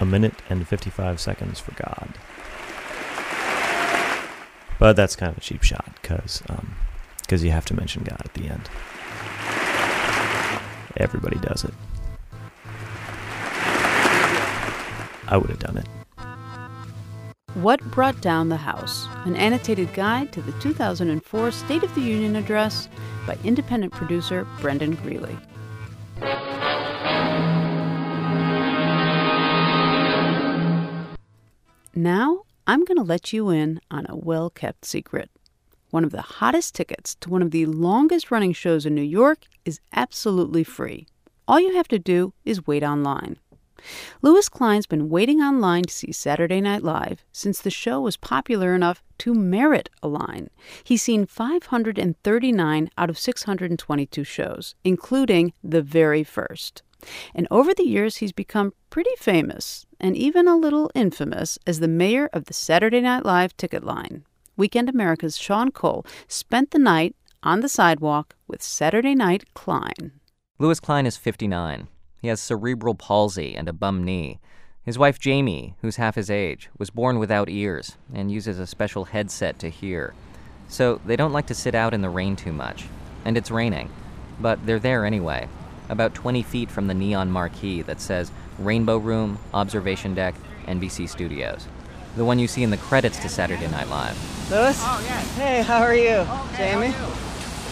A minute and 55 seconds for God. But that's kind of a cheap shot because um, cause you have to mention God at the end. Everybody does it. I would have done it. What Brought Down the House, an annotated guide to the 2004 State of the Union Address by independent producer Brendan Greeley. Now, I'm going to let you in on a well kept secret. One of the hottest tickets to one of the longest running shows in New York is absolutely free. All you have to do is wait online. Louis Klein's been waiting online to see Saturday Night Live since the show was popular enough to merit a line. He's seen 539 out of 622 shows, including the very first. And over the years, he's become pretty famous and even a little infamous as the mayor of the Saturday Night Live ticket line. Weekend America's Sean Cole spent the night on the sidewalk with Saturday Night Klein. Louis Klein is 59. He has cerebral palsy and a bum knee. His wife Jamie, who's half his age, was born without ears and uses a special headset to hear. So they don't like to sit out in the rain too much. And it's raining. But they're there anyway, about 20 feet from the neon marquee that says Rainbow Room, Observation Deck, NBC Studios. The one you see in the credits to Saturday Night Live. Louis? Oh, yeah. Hey, how are you? Jamie?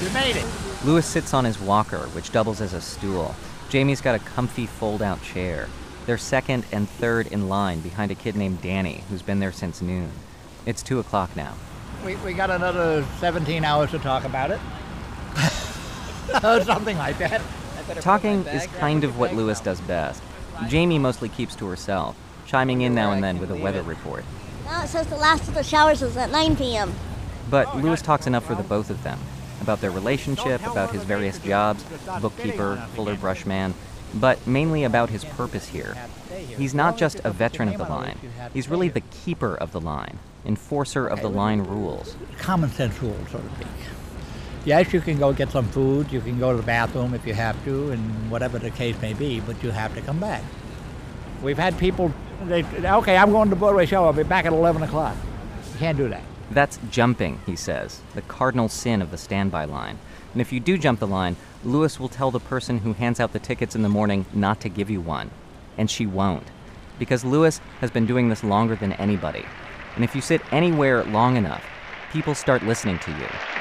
You made it. Louis sits on his walker, which doubles as a stool. Jamie's got a comfy fold out chair. They're second and third in line behind a kid named Danny, who's been there since noon. It's 2 o'clock now. We, we got another 17 hours to talk about it. Oh, something like that. Talking is kind of what Louis does best. Jamie mostly keeps to herself, chiming in now and then with a weather report. Now it says the last of the showers is at 9 p.m. But Louis talks enough for the both of them about their relationship, about his various jobs bookkeeper, fuller brushman but mainly about his purpose here. He's not just a veteran of the line, he's really the keeper of the line. enforcer of the line rules. Common sense rules, so to speak. Yes, you can go get some food, you can go to the bathroom if you have to, and whatever the case may be, but you have to come back. We've had people, they, okay, I'm going to the Broadway show, I'll be back at 11 o'clock. You can't do that. That's jumping, he says, the cardinal sin of the standby line. And if you do jump the line, Lewis will tell the person who hands out the tickets in the morning not to give you one. And she won't. Because Lewis has been doing this longer than anybody. And if you sit anywhere long enough, people start listening to you.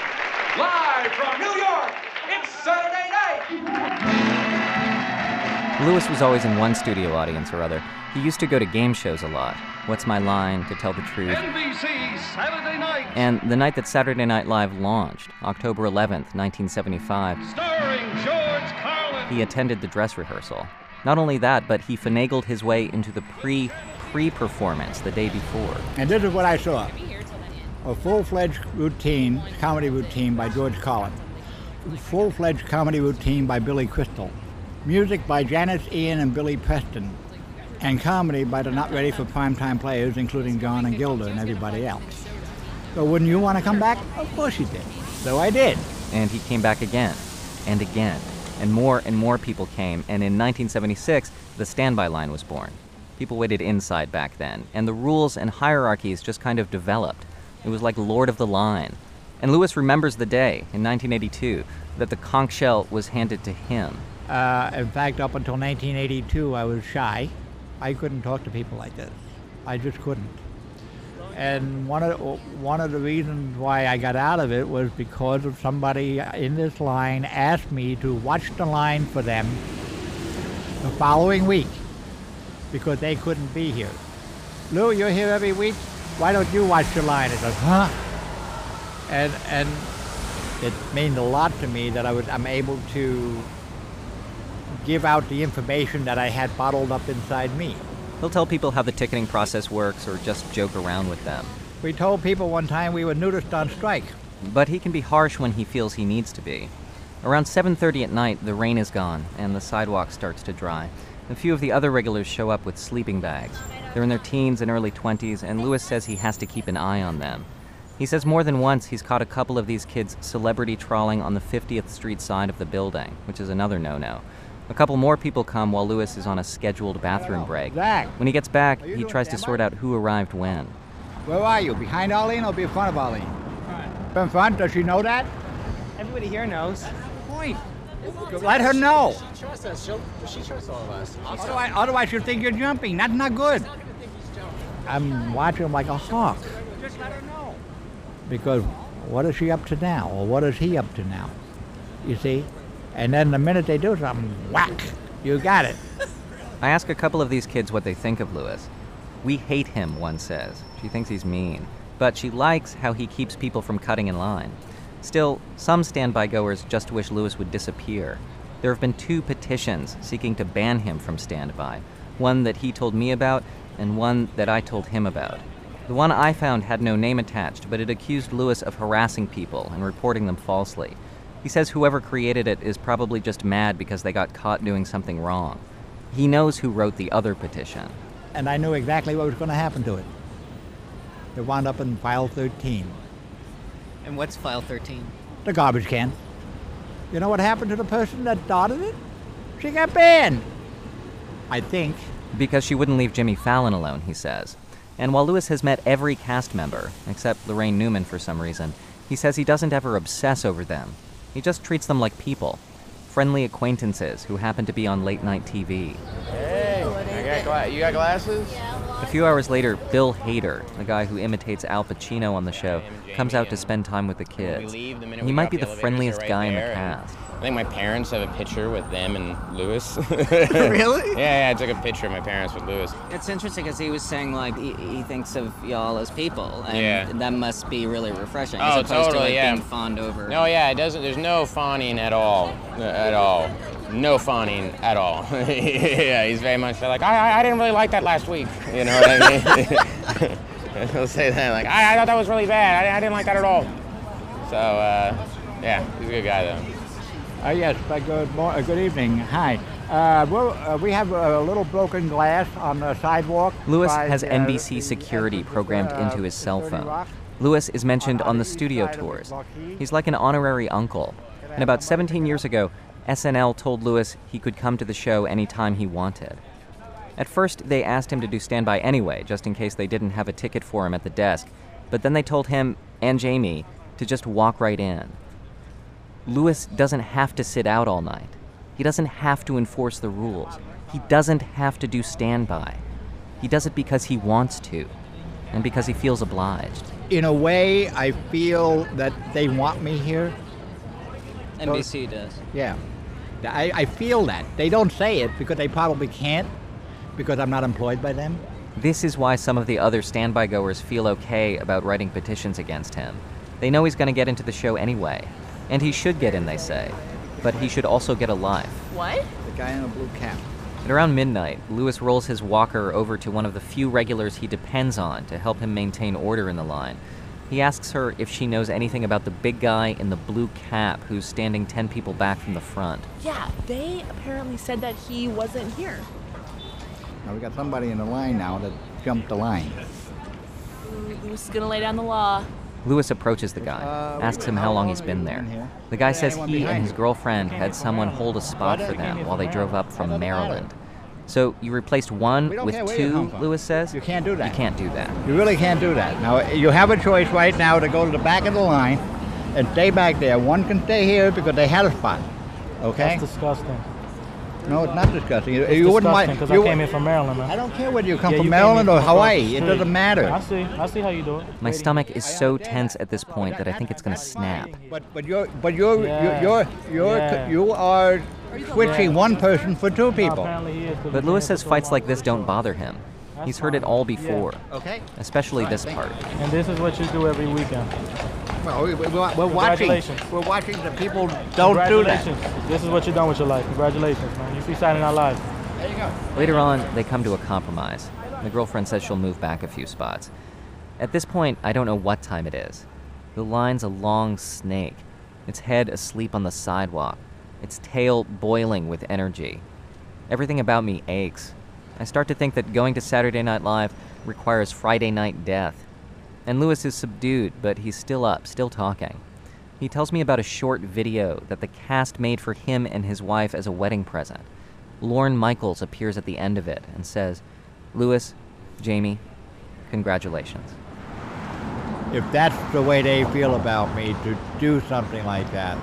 Lewis was always in one studio audience or other. He used to go to game shows a lot. What's My Line, To Tell the Truth. NBC Saturday night, And the night that Saturday Night Live launched, October 11th, 1975, starring George Carlin. he attended the dress rehearsal. Not only that, but he finagled his way into the pre pre performance the day before. And this is what I saw a full fledged routine, comedy routine by George Carlin, full fledged comedy routine by Billy Crystal, music by Janis Ian and Billy Preston, and comedy by the not ready for primetime players, including John and Gilda and everybody else. So, wouldn't you want to come back? Of course you did. So I did. And he came back again and again. And more and more people came. And in 1976, the standby line was born. People waited inside back then. And the rules and hierarchies just kind of developed. It was like Lord of the Line. And Lewis remembers the day in 1982 that the conch shell was handed to him. Uh, in fact, up until 1982, I was shy. I couldn't talk to people like this. I just couldn't. And one of one of the reasons why I got out of it was because of somebody in this line asked me to watch the line for them the following week because they couldn't be here. Lou, you're here every week. Why don't you watch the line? It goes, huh? And and it means a lot to me that I was I'm able to give out the information that I had bottled up inside me. He'll tell people how the ticketing process works or just joke around with them. We told people one time we were nudists on strike. But he can be harsh when he feels he needs to be. Around 7:30 at night, the rain is gone and the sidewalk starts to dry. A few of the other regulars show up with sleeping bags. They're in their teens and early 20s, and Lewis says he has to keep an eye on them. He says more than once he's caught a couple of these kids celebrity trawling on the 50th Street side of the building, which is another no-no. A couple more people come while Lewis is on a scheduled bathroom break. Zach. When he gets back, he tries to sort out who arrived when. Where are you? Behind Arlene or be in front of Arlene? In front. Does she know that? Everybody here knows. Point. Let her know. She trusts us. She'll, she trusts all of us. Otherwise, otherwise she'll think you're jumping. That's not good. I'm watching him like a hawk. Just let her know. Because what is she up to now? Or what is he up to now? You see? And then the minute they do something, whack, you got it. I ask a couple of these kids what they think of Lewis. We hate him, one says. She thinks he's mean. But she likes how he keeps people from cutting in line. Still, some standby goers just wish Lewis would disappear. There have been two petitions seeking to ban him from standby one that he told me about, and one that I told him about. The one I found had no name attached, but it accused Lewis of harassing people and reporting them falsely. He says whoever created it is probably just mad because they got caught doing something wrong. He knows who wrote the other petition. And I knew exactly what was going to happen to it. It wound up in file 13, And what's file 13? the garbage can. You know what happened to the person that started it? She got banned. I think. Because she wouldn't leave Jimmy Fallon alone, he says. And while Lewis has met every cast member, except Laraine Newman for some reason, he says he doesn't ever obsess over them. He just treats them like people friendly acquaintances who happen to be on late night TV. Hey, I got you got glasses? A few hours later, Bill Hader, the guy who imitates Al Pacino on the show, comes out to spend time with the kids. leave, the minute He might be the the friendliest guy in the cast. I think my parents have a picture with them and Lewis. Really? Yeah, yeah, I took a picture of my parents with Lewis. It's interesting because he was saying like he, he thinks of y'all as people, and Yeah. that must be really refreshing. Oh, as opposed totally, to like yeah. being fawned over. No, yeah, it doesn't. There's no fawning at all, at all. No fawning at all. yeah, he's very much like I, I, I didn't really like that last week. You know what I mean? He'll say that like I, I thought that was really bad. I, I didn't like that at all. So uh, yeah, he's a good guy though. Uh, yes, but good, mor- uh, good evening. Hi. Uh, we're, uh, we have a little broken glass on the sidewalk. Lewis by has NBC security programmed into his cell phone. Lewis is mentioned on the studio tours. He's like an honorary uncle. And about 17 years ago, SNL told Lewis he could come to the show anytime he wanted. At first, they asked him to do standby anyway, just in case they didn't have a ticket for him at the desk. But then they told him and Jamie to just walk right in. Lewis doesn't have to sit out all night. He doesn't have to enforce the rules. He doesn't have to do standby. He does it because he wants to, and because he feels obliged. In a way, I feel that they want me here. NBC does. Yeah. I, I feel that. They don't say it because they probably can't, because I'm not employed by them. This is why some of the other standby goers feel okay about writing petitions against him. They know he's going to get into the show anyway. And he should get in, they say. But he should also get alive. What? The guy in a blue cap. At around midnight, Lewis rolls his walker over to one of the few regulars he depends on to help him maintain order in the line. He asks her if she knows anything about the big guy in the blue cap who's standing 10 people back from the front. Yeah, they apparently said that he wasn't here. Now we got somebody in the line now that jumped the line. Ooh, Lewis is gonna lay down the law. Lewis approaches the guy, uh, asks him how long he's been there. The guy says he and his girlfriend had someone hold a spot for them while they drove up from Maryland. So you replaced one with care where you two. Lewis says? You can't do that. You can't do that. You really can't do that. Now, you have a choice right now to go to the back of the line and stay back there. One can stay here because they had a spot. Okay? That's disgusting. No, it's not disgusting. You, It's you wouldn't disgusting mind. because you I came here from Maryland, man. I don't care whether you come Yeah, from you Maryland or from Hawaii. It doesn't matter. I see. I see how you do it. My stomach is so tense at this point that I think it's going to snap. But but you're but you're Yeah. you're you're, Yeah. you are switching one person for two people. apparently he is. 'cause But Lewis says so fights like this don't bother him. He's heard it all before. Okay. Especially this part. And this is what you do every weekend. Well, we, we, we're watching. Congratulations. We're watching the people don't do that. Congratulations. This is what you've done with your life. Congratulations, man. You see Saturday Night Live. There you go. Later on, they come to a compromise. The girlfriend says she'll move back a few spots. At this point, I don't know what time it is. The line's a long snake, its head asleep on the sidewalk, its tail boiling with energy. Everything about me aches. I start to think that going to Saturday Night Live requires Friday night death. And Lewis is subdued, but he's still up, still talking. He tells me about a short video that the cast made for him and his wife as a wedding present. Lorne Michaels appears at the end of it and says, Lewis, Jamie, congratulations. If that's the way they feel about me to do something like that,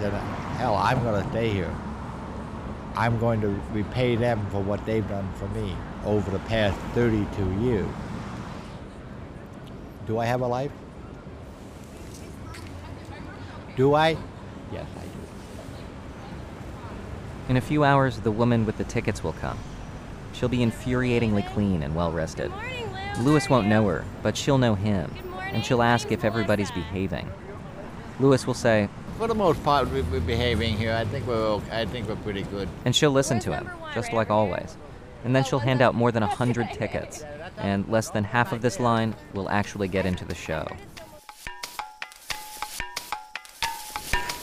then hell, I'm going to stay here. I'm going to repay them for what they've done for me over the past 32 years. Do I have a life? Do I? Yes. In a few hours, the woman with the tickets will come. She'll be infuriatingly clean and well rested. Lewis won't know her, but she'll know him, and she'll ask if everybody's behaving. Lewis will say, For the most part, we- we're behaving here. I think we're okay. I think we're pretty good. and she'll listen to him, just like always. And then she'll hand out more than a hundred tickets, and less than half of this line will actually get into the show.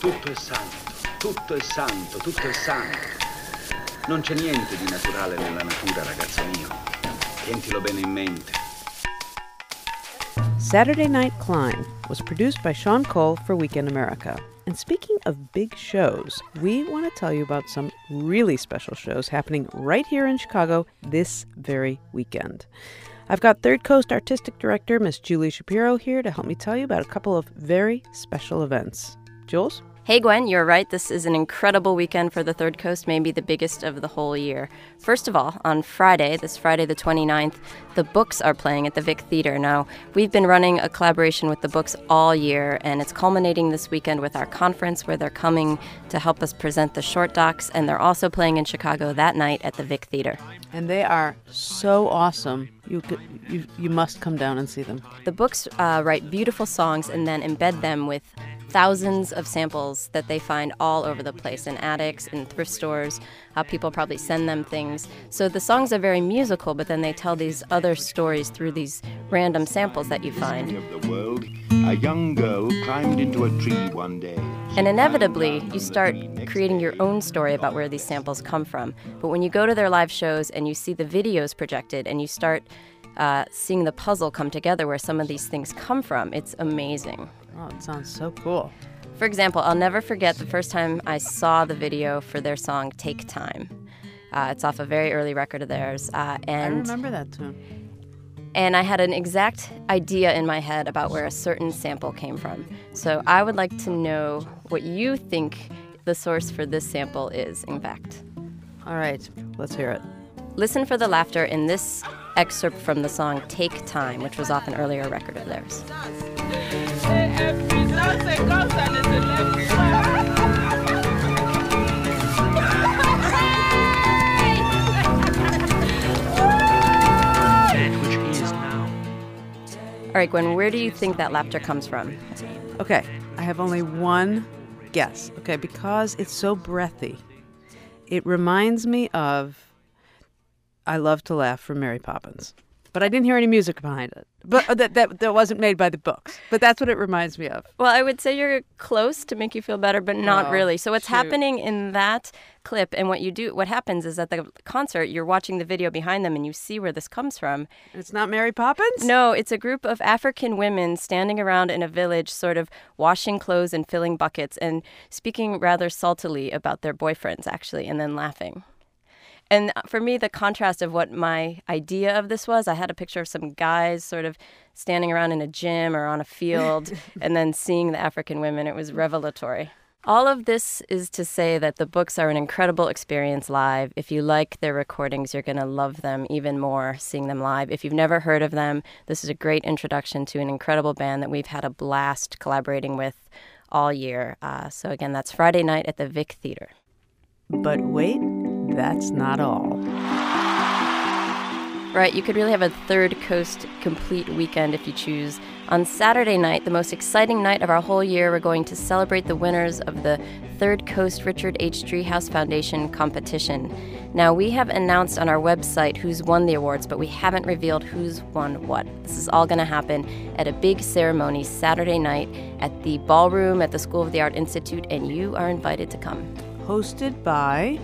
Tutto è santo, tutto è santo, tutto è santo. Non c'è niente di naturale nella natura, ragazzo mio. Bene in mente. Saturday Night Klein was produced by Sean Cole for Weekend America. And speaking of big shows, we want to tell you about some really special shows happening right here in Chicago this very weekend. I've got Third Coast Artistic Director Miss Julie Shapiro here to help me tell you about a couple of very special events. Jules? Hey Gwen, you're right. This is an incredible weekend for the Third Coast, maybe the biggest of the whole year. First of all, on Friday, this Friday the 29th, the books are playing at the Vic Theater. Now, we've been running a collaboration with the books all year, and it's culminating this weekend with our conference where they're coming to help us present the short docs, and they're also playing in Chicago that night at the Vic Theater. And they are so awesome. You, could, you, you must come down and see them. The books uh, write beautiful songs and then embed them with thousands of samples that they find all over the place in attics, in thrift stores. Uh, people probably send them things. So the songs are very musical, but then they tell these other stories through these random samples that you find. World, A young girl climbed into a tree one day. And inevitably, you start creating your own story about where these samples come from. But when you go to their live shows and you see the videos projected and you start uh, seeing the puzzle come together where some of these things come from, it's amazing. Oh, it sounds so cool. For example, I'll never forget the first time I saw the video for their song Take Time. Uh, it's off a very early record of theirs. Uh, and I remember that tune. and I had an exact idea in my head about where a certain sample came from. So I would like to know what you think the source for this sample is, in fact. All right, let's hear it. Listen for the laughter in this excerpt from the song Take Time, which was off an earlier record of theirs. All right, Gwen, where do you think that laughter comes from? Okay, I have only one guess. Okay, because it's so breathy, it reminds me of I Love to Laugh from Mary Poppins. But I didn't hear any music behind it. But uh, that, that that wasn't made by the books. But that's what it reminds me of. Well, I would say you're close to make you feel better, but not Oh, really. So what's shoot. happening in that clip and what you do what happens is at the concert you're watching the video behind them and you see where this comes from. It's not Mary Poppins? No, it's a group of African women standing around in a village sort of washing clothes and filling buckets and speaking rather saltily about their boyfriends actually and then laughing. And for me, the contrast of what my idea of this was, I had a picture of some guys sort of standing around in a gym or on a field and then seeing the African women. It was revelatory. All of this is to say that the books are an incredible experience live. If you like their recordings, you're going to love them even more seeing them live. If you've never heard of them, this is a great introduction to an incredible band that we've had a blast collaborating with all year. Uh, so, again, that's Friday night at the Vic Theater. But wait, that's not all. Right, you could really have a third coast complete weekend if you choose. On Saturday night, the most exciting night of our whole year, we're going to celebrate the winners of the Third Coast Richard H. Driehaus Foundation competition. Now, we have announced on our website who's won the awards, but we haven't revealed who's won what. This is all going to happen at a big ceremony Saturday night at the ballroom at the School of the Art Institute, and you are invited to come. Hosted by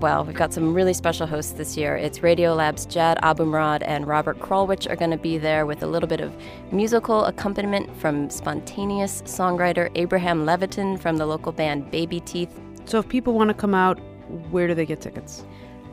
Well, we've got some really special hosts this year. It's Radiolab's Jad Abumrad and Robert Krulwich are going to be there with a little bit of musical accompaniment from spontaneous songwriter Abraham Levitan from the local band Baby Teeth. So if people want to come out, where do they get tickets?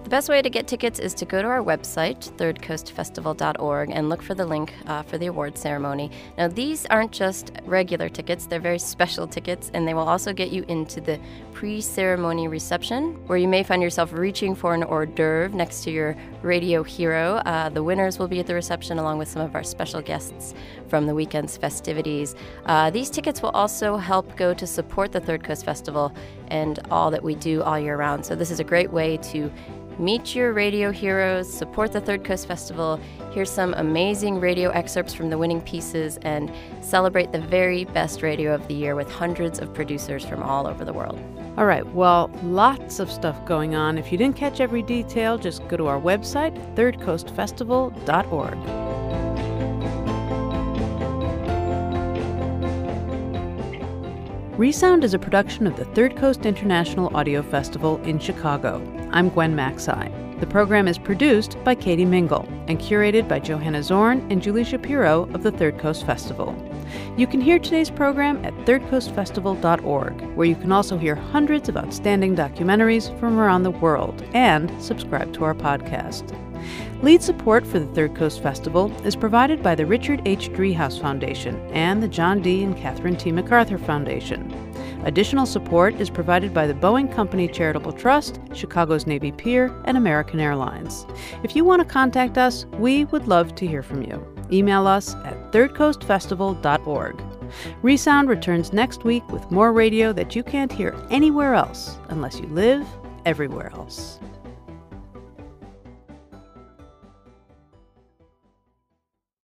The best way to get tickets is to go to our website, thirdcoastfestival.org, and look for the link uh, for the award ceremony. Now, these aren't just regular tickets, they're very special tickets, and they will also get you into the pre ceremony reception, where you may find yourself reaching for an hors d'oeuvre next to your radio hero. Uh, the winners will be at the reception along with some of our special guests from the weekend's festivities. Uh, these tickets will also help go to support the Third Coast Festival and all that we do all year round. So, this is a great way to Meet your radio heroes, support the Third Coast Festival, hear some amazing radio excerpts from the winning pieces, and celebrate the very best radio of the year with hundreds of producers from all over the world. All right, well, lots of stuff going on. If you didn't catch every detail, just go to our website, thirdcoastfestival.org. Resound is a production of the Third Coast International Audio Festival in Chicago. I'm Gwen Macsai. The program is produced by Katie Mingle and curated by Johanna Zorn and Julie Shapiro of the Third Coast Festival. You can hear today's program at thirdcoastfestival.org, where you can also hear hundreds of outstanding documentaries from around the world and subscribe to our podcast. Lead support for the Third Coast Festival is provided by the Richard H. Driehaus Foundation and the John D. and Catherine T. MacArthur Foundation. Additional support is provided by the Boeing Company Charitable Trust, Chicago's Navy Pier, and American Airlines. If you want to contact us, we would love to hear from you. Email us at thirdcoastfestival.org. Resound returns next week with more radio that you can't hear anywhere else unless you live everywhere else.